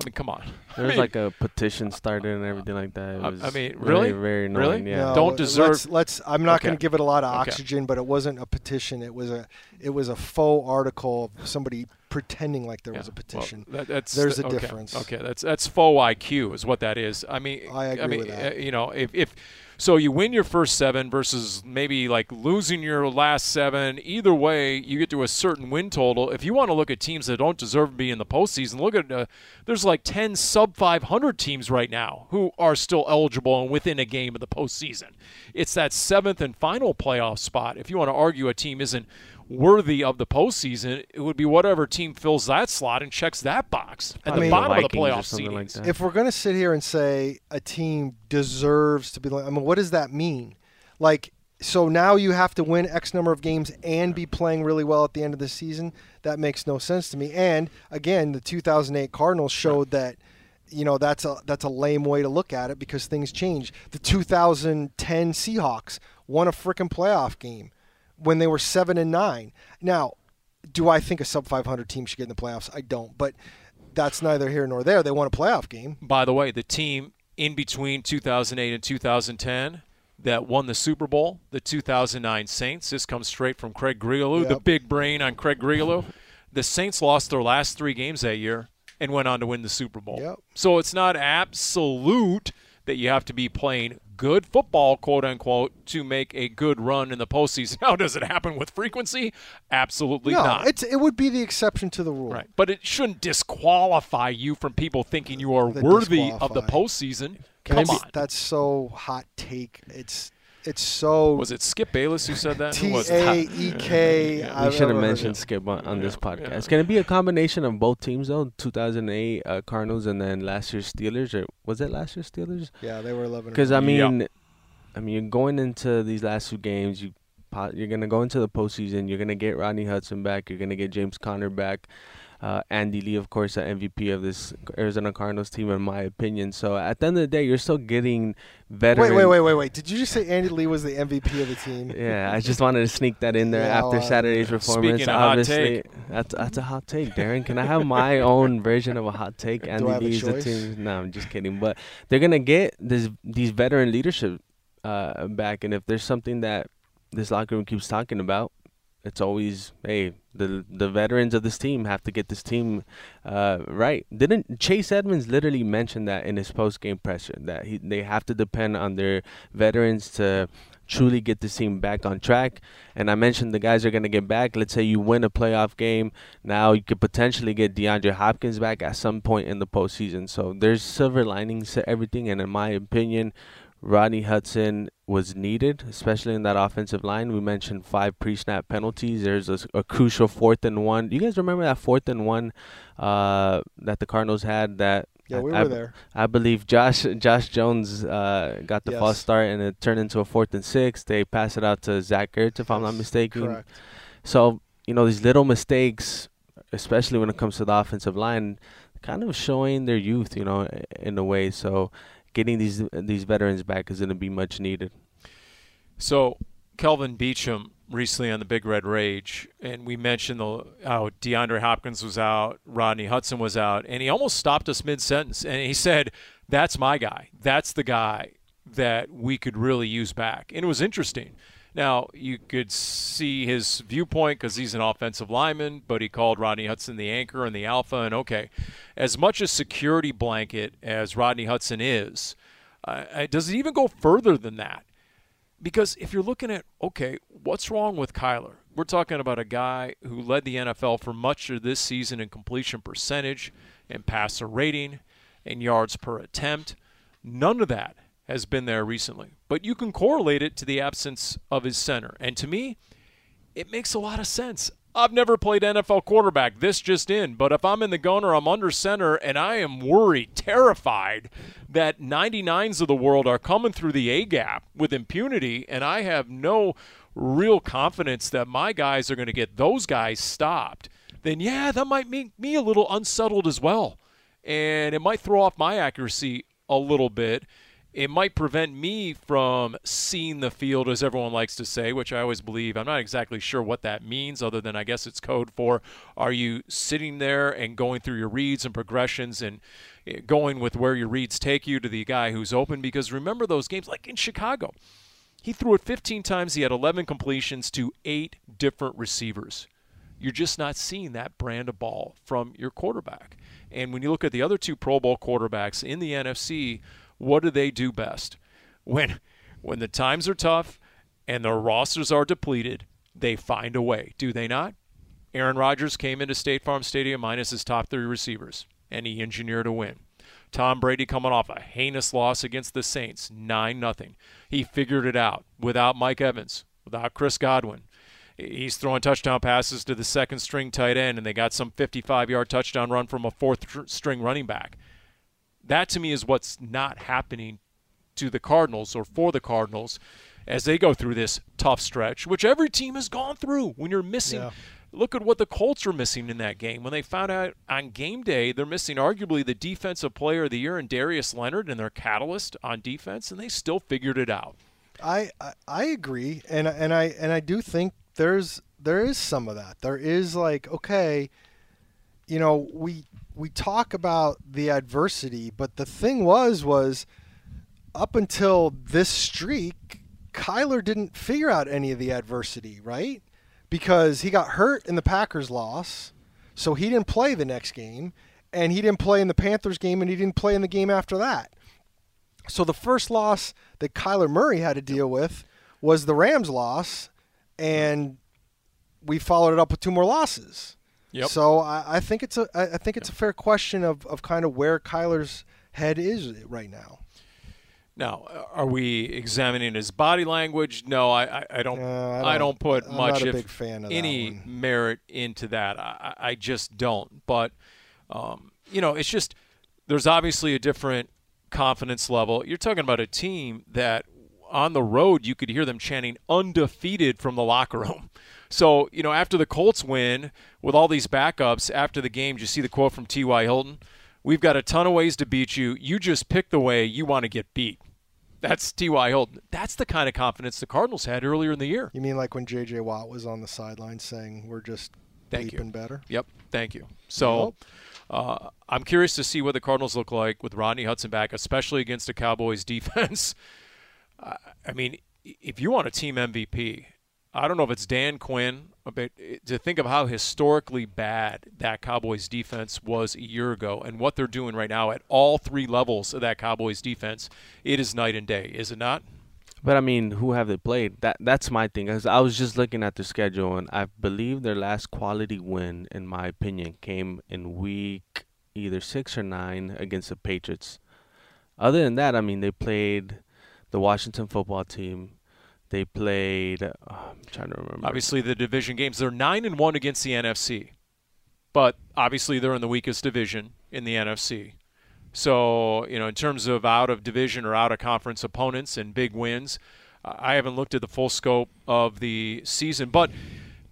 I mean, come on. There I was mean, like a petition started and everything like that. It I- I mean, really? very Really? annoying. Yeah. No, Don't deserve- Let's, let's I'm not Okay. going to give it a lot of Okay. oxygen, but it wasn't a petition. It was a it was a faux article of somebody pretending like there was a petition. Well, that, that's There's a okay, difference. Okay, that's that's faux IQ is what that is. I mean, I agree mean, with that. uh, you know, if if so, you win your first seven versus maybe like losing your last seven. Either way, you get to a certain win total. If you want to look at teams that don't deserve to be in the postseason, look at uh, there's like ten sub 500 teams right now who are still eligible and within a game of the postseason. It's that seventh and final playoff spot. If you want to argue a team isn't worthy of the postseason, it would be whatever team fills that slot and checks that box at I the mean- bottom of the Vikings playoff something like if we're going to sit here and say a team deserves to be like, I mean, what does that mean? Like, so now you have to win X number of games and be playing really well at the end of the season? That makes no sense to me. And again, the 2008 Cardinals showed that. You know that's a that's a lame way to look at it because things change. The 2010 Seahawks won a freaking playoff game when they were seven and nine. Now, do I think a sub 500 team should get in the playoffs? I don't, but that's neither here nor there. They won a playoff game. By the way, the team in between 2008 and 2010 that won the Super Bowl, the 2009 Saints. This comes straight from Craig Grialou, the big brain on Craig Grialou. The Saints lost their last three games that year and went on to win the Super Bowl. Yep. So it's not absolute that you have to be playing good football, quote unquote, to make a good run in the postseason. Now, does it happen with frequency? Absolutely no, not. it's it would be the exception to the rule. Right. But it shouldn't disqualify you from people thinking you are worthy of the postseason. Come on. That's so hot take. It's it's so Was it Skip Bayless who said that? Who T was it? A E K. Yeah. I've We should have mentioned it. Skip on, on this podcast. yeah. It's going to be a combination of both teams, though. 2008 uh, Cardinals and then last year's Steelers. Or was it last year's Steelers? Yeah, they were eleven. Because I Yeah. mean, I mean, you're going into these last two games. You you're gonna go into the postseason. You're gonna get Rodney Hudson back. You're gonna get James Conner back. Uh, Andy Lee, of course, the MVP of this Arizona Cardinals team, in my opinion. So at the end of the day, you're still getting veteran. Wait, wait, wait, wait, wait. Did you just say Andy Lee was the MVP of the team? Yeah, I just wanted to sneak that in there Yeah, after well, Saturday's performance. Speaking of hot Obviously, that's that's a hot take, Darren. Can I have my own version of a hot take? Andy I have a Lee's the team. No, I'm just kidding. But they're gonna get this these veteran leadership uh, back, and if there's something that this locker room keeps talking about, it's always hey the the veterans of this team have to get this team uh, right. Didn't Chase Edmonds literally mention that in his post game presser that he they have to depend on their veterans to truly get this team back on track. And I mentioned the guys are going to get back. Let's say you win a playoff game. Now you could potentially get DeAndre Hopkins back at some point in the postseason. So there's silver linings to everything. And in my opinion, Rodney Hudson was needed, especially in that offensive line. We mentioned five pre-snap penalties. There's a, a crucial fourth and one. Do you guys remember that fourth and one uh, that the Cardinals had? That Yeah, we I, were there. I believe Josh Josh Jones uh, got the Yes. false start and it turned into a fourth and six. They pass it out to Zach Ertz, if I'm not mistaken. Correct. So you know these little mistakes, especially when it comes to the offensive line, kind of showing their youth, you know, in a way. So getting these these veterans back is going to be much needed. So, Kelvin Beachum recently on the Big Red Rage, and we mentioned the how DeAndre Hopkins was out, Rodney Hudson was out, and he almost stopped us mid sentence, and he said, "That's my guy. That's the guy that we could really use back." And it was interesting. Now you could see his viewpoint because he's an offensive lineman, but he called Rodney Hudson the anchor and the alpha. And okay, as much a security blanket as Rodney Hudson is, uh, uh, does it even go further than that? Because if you're looking at, okay, what's wrong with Kyler? We're talking about a guy who led the NFL for much of this season in completion percentage and passer rating and yards per attempt. None of that has been there recently. But you can correlate it to the absence of his center. And to me, it makes a lot of sense. I've never played NFL quarterback, this just in, but if I'm in the gun or I'm under center and I am worried, terrified that 99s of the world are coming through the A gap with impunity, and I have no real confidence that my guys are going to get those guys stopped, then yeah, that might make me a little unsettled as well. And it might throw off my accuracy a little bit it might prevent me from seeing the field, as everyone likes to say, which I always believe. I'm not exactly sure what that means, other than I guess it's code for are you sitting there and going through your reads and progressions and eh, going with where your reads take you to the guy who's open? Because remember those games, like in Chicago, he threw it 15 times, he had 11 completions to eight different receivers. You're just not seeing that brand of ball from your quarterback. And when you look at the other two Pro Bowl quarterbacks in the NFC, what do they do best? When when the times are tough and their rosters are depleted, they find a way, do they not? Aaron Rodgers came into State Farm Stadium minus his top three receivers, and he engineered a win. Tom Brady coming off a heinous loss against the Saints, 9 nothing. He figured it out without Mike Evans, without Chris Godwin. he's throwing touchdown passes to the second string tight end, and they got some 55 yard touchdown run from a fourth string running back. That to me is what's not happening to the Cardinals or for the Cardinals as they go through this tough stretch, which every team has gone through when you're missing. Yeah. Look at what the Colts were missing in that game. When they found out on game day, they're missing arguably the defensive player of the year in Darius Leonard and their catalyst on defense, and they still figured it out. I, I I agree, and and I and I do think there's there is some of that. There is like okay, you know we we talk about the adversity, but the thing was was up until this streak, Kyler didn't figure out any of the adversity, right? Because he got hurt in the Packers loss, so he didn't play the next game, and he didn't play in the Panthers game, and he didn't play in the game after that. So the first loss that Kyler Murray had to deal with was the Rams loss, and we followed it up with two more losses. Yep. So I, I think it's a I think it's a fair question of, of kind of where Kyler's head is right now. Now, uh, are we examining his body language? No, I, I, I don't. Uh, I I, don't- don't put I'm much, not if big fan of any merit into that. I, I I just don't. But, um, you know, it's just there's obviously a different confidence level. You're talking about a team that on the road you could hear them chanting undefeated from the locker room. So, you know, after the Colts win with all these backups after the game, you see the quote from T.Y. Hilton? We've got a ton of ways to beat you. You just pick the way you want to get beat. That's T.Y. Hilton. That's the kind of confidence the Cardinals had earlier in the year. You mean like when J.J. Watt was on the sideline saying we're just Thank you. better? Yep. Thank you. So uh, I'm curious to see what the Cardinals look like with Rodney Hudson back, especially against a Cowboys defense. I mean, if you want a team MVP, I don't know if it's Dan Quinn, but to think of how historically bad that Cowboys defense was a year ago and what they're doing right now at all three levels of that Cowboys defense, it is night and day, is it not? But I mean, who have they played? That that's my thing. I was just looking at the schedule, and I believe their last quality win, in my opinion, came in week either six or nine against the Patriots. Other than that, I mean, they played the Washington football team. They played. Uh, I'm trying to remember. Obviously, the division games they're nine and one against the NFC, but obviously they're in the weakest division in the NFC. So you know, in terms of out of division or out of conference opponents and big wins, I haven't looked at the full scope of the season, but.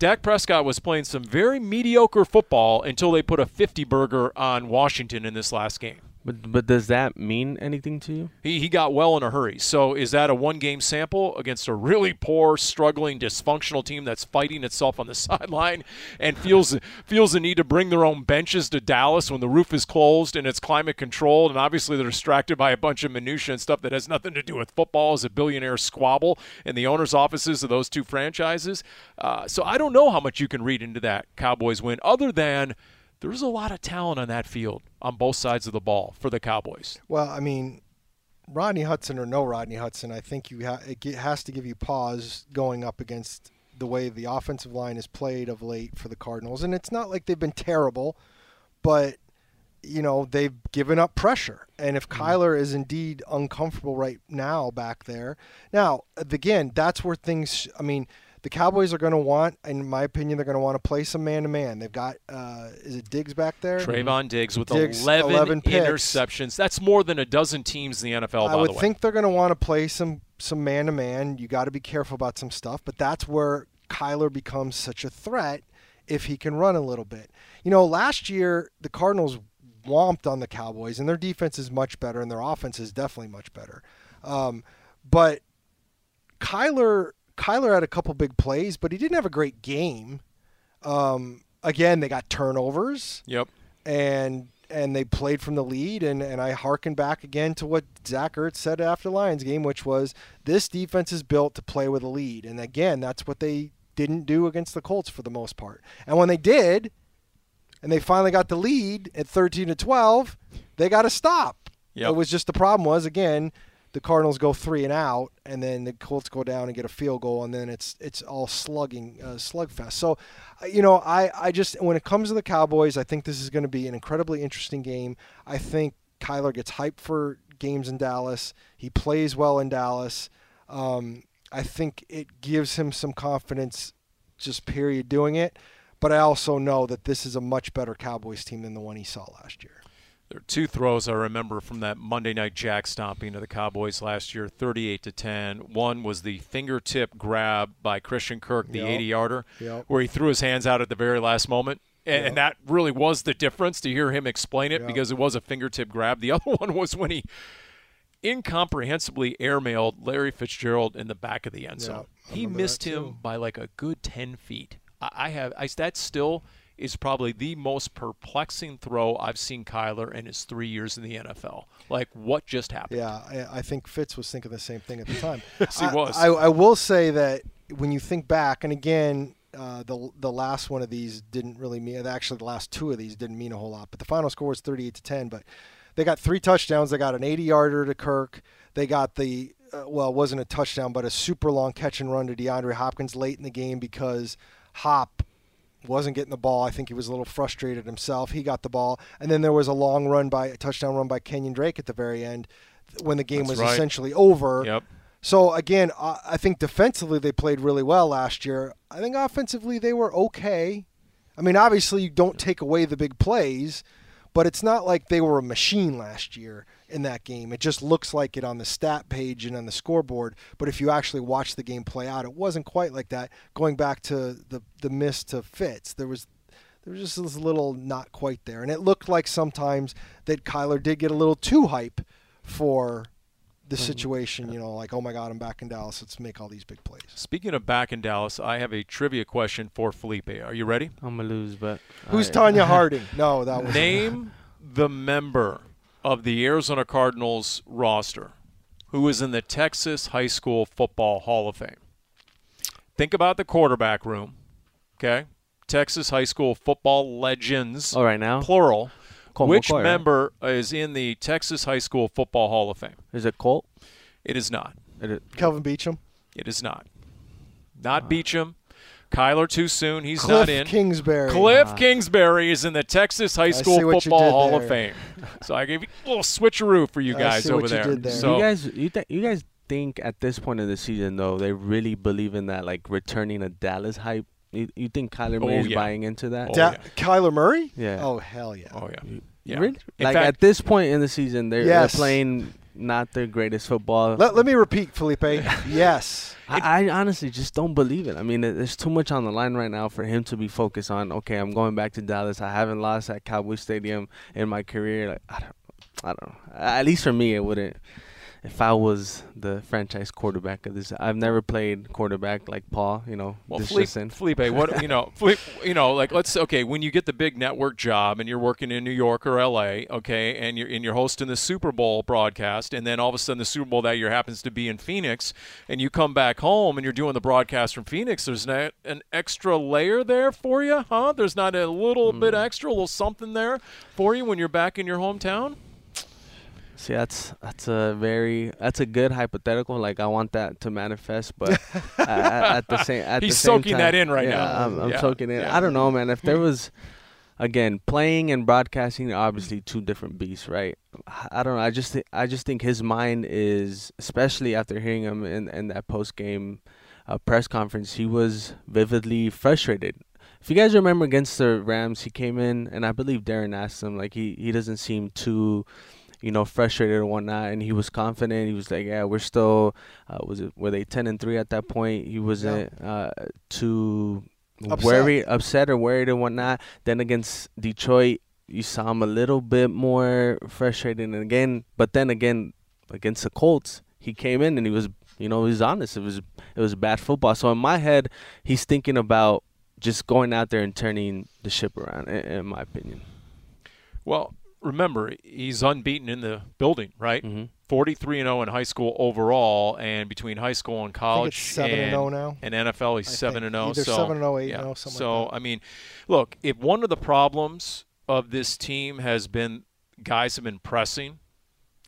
Dak Prescott was playing some very mediocre football until they put a 50 burger on Washington in this last game. But but does that mean anything to you? He, he got well in a hurry. So is that a one game sample against a really poor, struggling, dysfunctional team that's fighting itself on the sideline and feels feels the need to bring their own benches to Dallas when the roof is closed and it's climate controlled and obviously they're distracted by a bunch of minutia and stuff that has nothing to do with football as a billionaire squabble in the owners' offices of those two franchises. Uh, so I don't know how much you can read into that Cowboys win other than there's a lot of talent on that field on both sides of the ball for the Cowboys. Well, I mean, Rodney Hudson or no Rodney Hudson, I think you ha- it has to give you pause going up against the way the offensive line is played of late for the Cardinals, and it's not like they've been terrible, but you know they've given up pressure. And if mm-hmm. Kyler is indeed uncomfortable right now back there, now again, that's where things. I mean. The Cowboys are going to want, in my opinion, they're going to want to play some man-to-man. They've got, uh, is it Diggs back there? Trevon Diggs with Diggs, 11, 11 interceptions. That's more than a dozen teams in the NFL, I by would the way. think they're going to want to play some some man to man. You got to be careful about some stuff, but that's where Kyler becomes such a threat if he can run a little bit. You know, last year the Cardinals whomped on the Cowboys, and their defense is much better, and their offense is definitely much better. Um, but Kyler Kyler had a couple big plays, but he didn't have a great game. Um, again, they got turnovers Yep. and and they played from the lead and, and I hearken back again to what Zach Ertz said after the Lions game, which was this defense is built to play with a lead. And again, that's what they didn't do against the Colts for the most part. And when they did, and they finally got the lead at 13 to 12, they got to stop. Yep. It was just the problem was again, the Cardinals go three and out, and then the Colts go down and get a field goal, and then it's it's all slugging, uh, slugfest. So, you know, I I just when it comes to the Cowboys, I think this is going to be an incredibly interesting game. I think Kyler gets hyped for games in Dallas. He plays well in Dallas. Um, I think it gives him some confidence just period doing it. But I also know that this is a much better Cowboys team than the one he saw last year. There are two throws I remember from that Monday night jack stomping of the Cowboys last year, 38 to 10. One was the fingertip grab by Christian Kirk, the Yep. 80 yarder, Yep. where he threw his hands out at the very last moment. And, and that really was the difference to hear him explain it Yep. because it was a fingertip grab. The other one was when he incomprehensibly airmailed Larry Fitzgerald in the back of the end zone. He missed him by like a good 10 feet. I, I have I, that still is probably the most perplexing throw I've seen Kyler in his three years in the NFL. Like what just happened? Yeah, I, I think Fitz was thinking the same thing at the time. Yes, he I- was. I, I will say that when you think back, and again, uh, the the last one of these didn't really mean. Actually, the last two of these didn't mean a whole lot. But the final score was 38 to 10. But they got three touchdowns. They got an 80 yarder to Kirk. They got the uh, well, it wasn't a touchdown, but a super long catch and run to DeAndre Hopkins late in the game because Hop wasn't getting the ball. I think he was a little frustrated himself. He got the ball, and then there was a long run by a touchdown run by Kenyan Drake at the very end when the game That's was right. essentially over. Yep. So again, I I think defensively they played really well last year. I think offensively they were okay. I mean, obviously you don't take away the big plays, but it's not like they were a machine last year in that game. It just looks like it on the stat page and on the scoreboard. But if you actually watch the game play out, it wasn't quite like that. Going back to the the miss to Fitz, there was there was just this little not quite there, and it looked like sometimes that Kyler did get a little too hype for the situation. You know, like oh my God, I'm back in Dallas. Let's make all these big plays. Speaking of back in Dallas, I have a trivia question for Felipe. Are you ready? I'm gonna lose, but Who's I- Tonya Harding? No, that was Name the member of the Arizona Cardinals roster who is in the Texas High School Football Hall of Fame. Think about the quarterback room, okay? Texas High School football legends, All right, now plural. Colt Which McCoy, right? member is in the Texas High School Football Hall of Fame? is it Colt? It is not. Is it, Kelvin Beachum, It is not. Not uh, Beachum. Kyler too soon. He's Cliff not in. Kingsbury. Cliff ah. Kingsbury is in the Texas High School see what you Football did Hall of. Fame. So I gave you a little switcheroo for you I guys see over what you there. did there. So you guys, you th- you guys think at this point in the season though they really believe in that like returning a Dallas hype? You, you think Kyler Oh, Murray's yeah. buying into that? Oh, Da- yeah. Kyler Murray. Yeah. Oh hell yeah. oh yeah, yeah. Really? Like fact, at this point in the season, they're, Yes. they're playing not their greatest football. Let, let me repeat, Felipe. yes. I, I honestly just don't believe it. I mean, there's too much on the line right now for him to be focused on. Okay, I'm going back to Dallas. I haven't lost at Cowboy Stadium in my career. Like I don't, I don't know. At least for me, it wouldn't. If I was the franchise quarterback of this, I've never played quarterback like Paul. You know, Well, this Felipe. Felipe, what you know, Felipe, you know, like let's okay, when you get the big network job and you're working in New York or L.A., okay, and you're and you're hosting the Super Bowl broadcast, and then all of a sudden the Super Bowl that year happens to be in Phoenix, and you come back home and you're doing the broadcast from Phoenix. There's not an extra layer there for you, huh? There's not a little bit hmm. extra, a little something there for you when you're back in your hometown. See, that's that's a very that's a good hypothetical. Like I want that to manifest, but at, at the same at He's the same soaking time- that in right yeah, now. I'm, I'm Yeah, soaking it. yeah. I don't know, man. If there was, again, playing and broadcasting, obviously two different beasts, right? I don't know. I just thi- I just think his mind is, especially after hearing him in in that post game uh, press conference, he was vividly frustrated. If you guys remember against the Rams, he came in and I believe Darren asked him like he he doesn't seem too you know, frustrated or whatnot, and he was confident. He was like, "Yeah, we're still, uh, was it were they ten and three at that point? He wasn't uh, too Upset. worried, upset or worried and whatnot. Then against Detroit, you saw him a little bit more frustrated, and again, but then again against the Colts, he came in and he was, you know, he was honest. It was it was bad football. So in my head, he's thinking about just going out there and turning the ship around. In, in my opinion. Well, remember he's unbeaten in the building, right? hmm 43 and 0 in high school overall, and between high school and college it's 7 and 0 now. and NFL, he's I seven think. and 0. Either so 7 and 0, 8 yeah. and 0, something so like that. I mean, look, if one of the problems of this team has been guys have been pressing,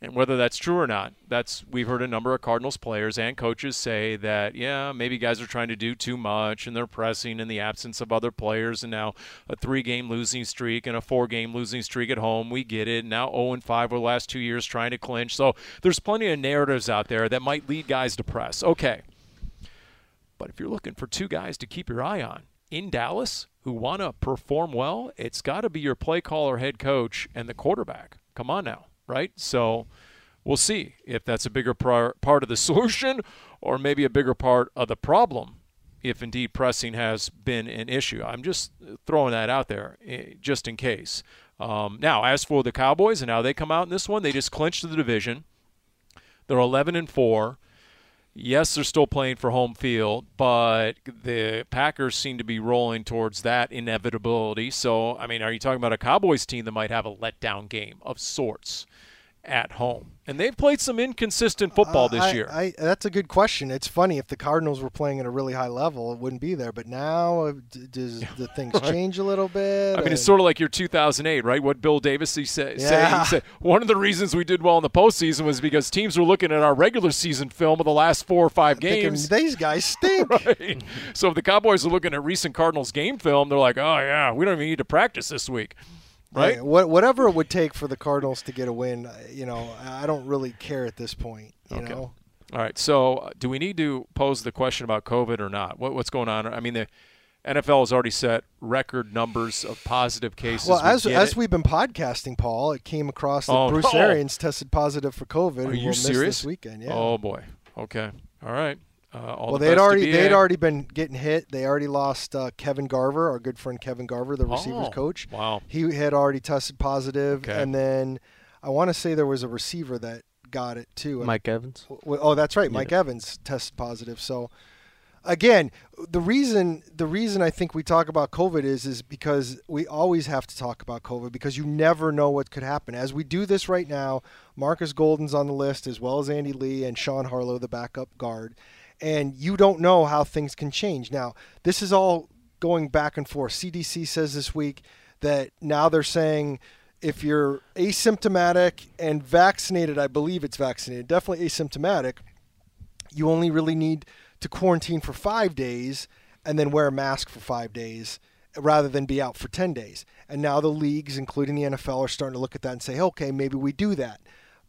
and whether that's true or not, that's we've heard a number of Cardinals players and coaches say that yeah, maybe guys are trying to do too much and they're pressing in the absence of other players, and now a three-game losing streak and a four-game losing streak at home. We get it. Now 0 and 5 over the last two years trying to clinch. So there's plenty of narratives out there that might lead guys to press. Okay. But if you're looking for two guys to keep your eye on in Dallas who want to perform well, it's got to be your play caller, head coach, and the quarterback. Come on now, right? So we'll see if that's a bigger part of the solution or maybe a bigger part of the problem if indeed pressing has been an issue. I'm just throwing that out there eh, just in case. Um, now, as for the Cowboys and how they come out in this one, they just clinched the division. They're 11 and 4. Yes, they're still playing for home field, but the Packers seem to be rolling towards that inevitability. So, I mean, are you talking about a Cowboys team that might have a letdown game of sorts? At home. And they've played some inconsistent football this uh, I, year. I, that's a good question. It's funny if the Cardinals were playing at a really high level, it wouldn't be there. But now, uh, does the things change a little bit? I mean, it's sort of like your 2008, right? What Bill Davis he said, yeah. he said. One of the reasons we did well in the postseason was because teams were looking at our regular season film of the last four or five games. Thinking, These guys stink. right? So if the Cowboys are looking at recent Cardinals game film, they're like, oh yeah, we don't even need to practice this week right? what, whatever it would take for the Cardinals to get a win, uh, you know, I don't really care at this point. You okay. know. All right. So, uh, do we need to pose the question about COVID or not? What, what's going on? I mean, the NFL has already set record numbers of positive cases. Well, we as as it. we've been podcasting, Paul, it came across that oh, Bruce no. Arians tested positive for COVID. Are and you serious? This weekend, yeah. Oh boy. Okay. All right. Uh, well, the they'd already be they'd already been getting hit. They already lost uh, Kevin Garver, our good friend Kevin Garver, the receivers oh, coach. Wow. He had already tested positive, okay. and then I want to say there was a receiver that got it too. Mike Evans. Oh, that's right. Mike yeah. Evans tested positive. So again, the reason the reason I think we talk about COVID is is because we always have to talk about COVID because you never know what could happen. As we do this right now, Marcus Golden's on the list as well as Andy Lee and Sean Harlow, the backup guard and you don't know how things can change. Now, this is all going back and forth. CDC says this week that now they're saying if you're asymptomatic and vaccinated, I believe it's vaccinated, definitely asymptomatic, you only really need to quarantine for five days and then wear a mask for five days rather than be out for 10 days. And now the leagues, including the NFL, are starting to look at that and say, okay, maybe we do that.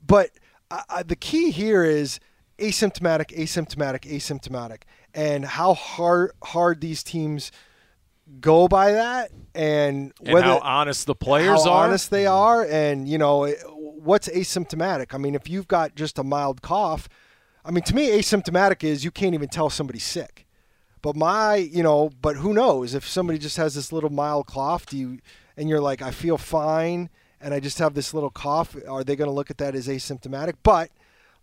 But uh, the key here is asymptomatic, asymptomatic, asymptomatic, and how hard hard these teams go by that, and, and whether how honest the players how are, honest they are, and you know what's asymptomatic. I mean, if you've got just a mild cough, I mean, to me, asymptomatic is you can't even tell somebody's sick. But my, you know, but who knows if somebody just has this little mild cough? Do you, and you're like, I feel fine, and I just have this little cough. Are they going to look at that as asymptomatic? But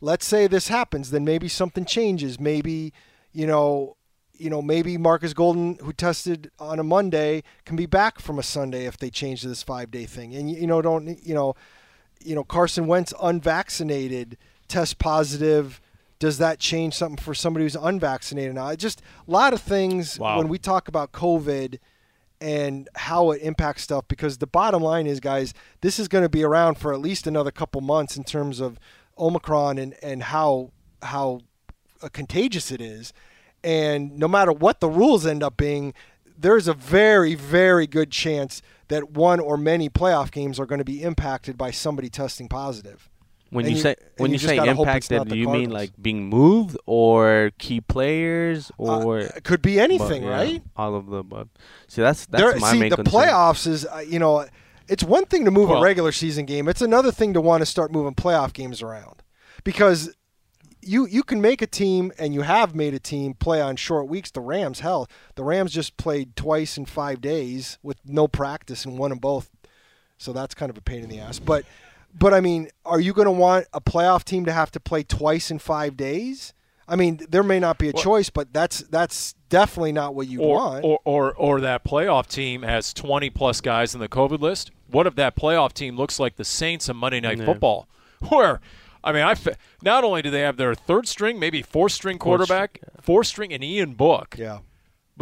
let's say this happens, then maybe something changes. Maybe, you know, you know, maybe Marcus Golden, who tested on a Monday, can be back from a Sunday if they change this five day thing. And you know, don't you know, you know, Carson Wentz unvaccinated, test positive. Does that change something for somebody who's unvaccinated now? Just a lot of things wow. when we talk about COVID and how it impacts stuff. Because the bottom line is, guys, this is going to be around for at least another couple months in terms of Omicron and, and how how uh, contagious it is. And no matter what the rules end up being, there's a very, very good chance that one or many playoff games are going to be impacted by somebody testing positive. When you, you- say when you you, say gotta hope it's impacted, do you mean like being moved or key players Uh, or it could be anything, but, yeah, right? All of the above. See, that's that's There- my see, main the concern. playoffs is, uh, you know, it's one thing to move Well- a regular season game. It's another thing to want to start moving playoff games around because you you can make a team and you have made a team play on short weeks. The Rams, hell, the Rams just played twice in five days with no practice and won them both. So that's kind of a pain in the ass. But but I mean, are you going to want a playoff team to have to play twice in five days? I mean, there may not be a Well- choice, but that's that's definitely not what you or, want. or or or that playoff team has 20 plus guys in the COVID list. What if that playoff team looks like the Saints on Monday Night Yeah. Football, where I mean, I fe- not only do they have their third string, maybe fourth string Fourth string, quarterback, fourth string, and Ian Book. yeah.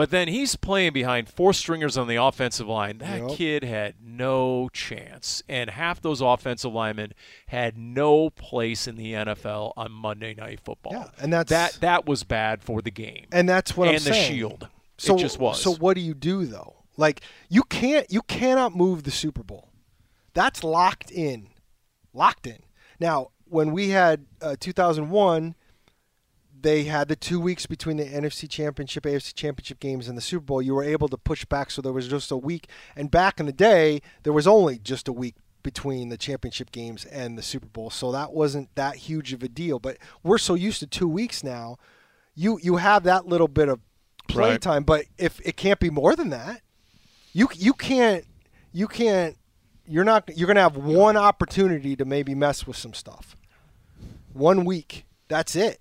But then he's playing behind four stringers on the offensive line. That Yep. kid had no chance. And half those offensive linemen had no place in the NFL on Monday Night Football. Yeah, and that's- that that was bad for the game. And that's what and I'm saying. And the shield. So it just was. So what do you do though? Like you can't you cannot move the Super Bowl. That's locked in. Locked in. Now, when we had uh, 2001, they had the two weeks between the NFC Championship, AFC Championship games, and the Super Bowl. You were able to push back, so there was just a week. And back in the day, there was only just a week between the championship games and the Super Bowl, so that wasn't that huge of a deal. But we're so used to two weeks now. You you have that little bit of play Right. time, but if it can't be more than that, you you can't you can't you're not you're gonna have one opportunity to maybe mess with some stuff. One week, that's it.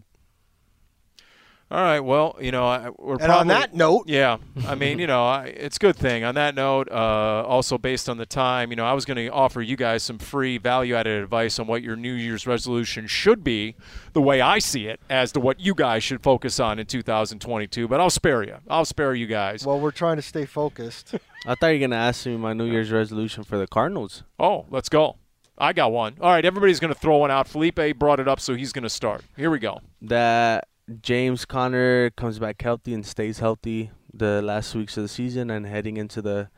All right. Well, you know, I, we're And probably, on that note, Yeah, I mean, you know, I, it's a good thing. On that note, uh, also based on the time, you know, I was going to offer you guys some free value-added advice on what your New Year's resolution should be, the way I see it, as to what you guys should focus on in 2022. But I'll spare you. I'll spare you guys. well, we're trying to stay focused. I thought you were gonna ask me my New Year's resolution for the Cardinals. Oh, let's go. I got one. All right, everybody's going to throw one out. Felipe brought it up, so he's going to start. Here we go. That James Conner comes back healthy and stays healthy the last weeks of the season and heading into the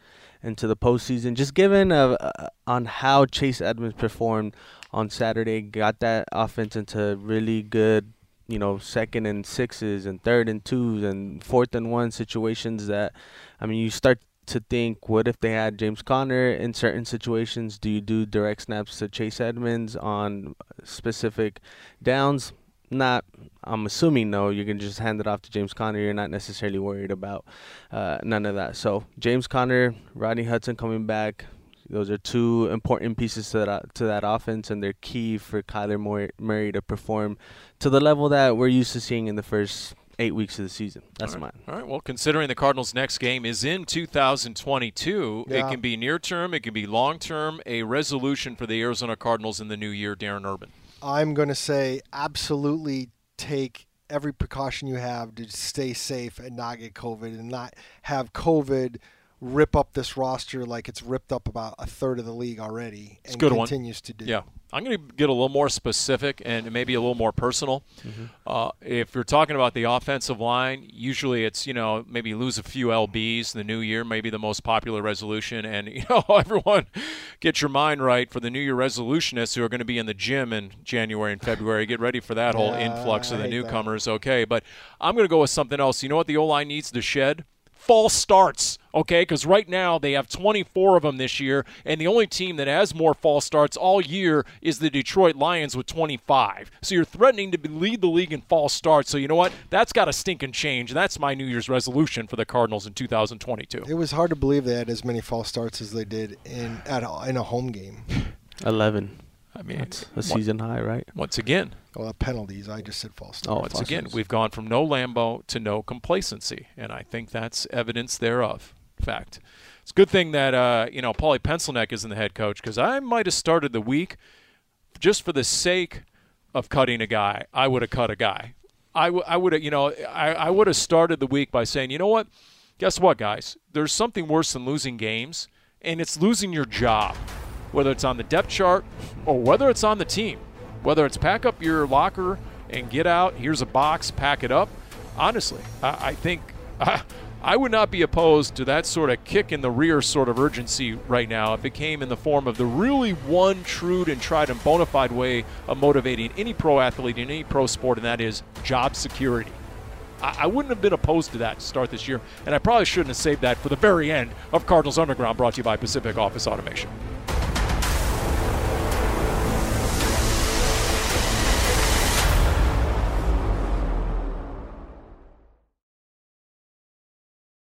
into the postseason. Just given uh, uh, on how Chase Edmonds performed on Saturday, got that offense into really good, you know, second and sixes and third and twos and fourth and one situations. That I mean, you start to think, what if they had James Conner in certain situations? Do you do direct snaps to Chase Edmonds on specific downs? Not, I'm assuming no. You can just hand it off to James Conner. You're not necessarily worried about uh, none of that. So James Conner, Rodney Hudson coming back. Those are two important pieces to that to that offense, and they're key for Kyler Murray to perform to the level that we're used to seeing in the first eight weeks of the season. That's All right. mine. All right. Well, considering the Cardinals' next game is in 2022, it can be near term, it can be long term. A resolution for the Arizona Cardinals in the new year, Darren Urban. I'm going to say absolutely take every precaution you have to stay safe and not get COVID and not have COVID rip up this roster like it's ripped up about a third of the league already It's a and good one. continues to do. Yeah. I'm going to get a little more specific and maybe a little more personal. Mm-hmm. Uh, if you're talking about the offensive line, usually it's, you know, maybe lose a few LBs in the new year, maybe the most popular resolution. And, you know, everyone get your mind right for the New Year resolutionists who are going to be in the gym in January and February. Get ready for that whole Yeah, influx of the hate that. newcomers. Okay. But I'm going to go with something else. You know what the O line needs to shed? False starts, okay? Because right now they have 24 of them this year, and the only team that has more false starts all year is the Detroit Lions with 25. So you're threatening to lead the league in false starts. So you know what? That's got to stink and change. That's my New Year's resolution for the Cardinals in 2022. It was hard to believe they had as many false starts as they did in at a, in a home game. Eleven. I mean, That's a on- season high, right? once again, Well, the penalties. I just said false Oh, starts. once again, false. we've gone from no Lambo to no complacency, and I think that's evidence thereof. Fact. It's a good thing that uh, you know Paulie Pencilneck isn't the head coach because I might have started the week just for the sake of cutting a guy. I would have cut a guy. I w- I would have, you know, I, I would have started the week by saying, you know what? Guess what, guys? There's something worse than losing games, and it's losing your job, whether it's on the depth chart or whether it's on the team. Whether it's pack up your locker and get out, here's a box, pack it up. Honestly, I, I think I, I would not be opposed to that sort of kick in the rear sort of urgency right now if it came in the form of the really one true and tried and bona fide way of motivating any pro athlete in any pro sport, and that is job security. I, I wouldn't have been opposed to that to start this year, and I probably shouldn't have saved that for the very end of Cardinals Underground, brought to you by Pacific Office Automation.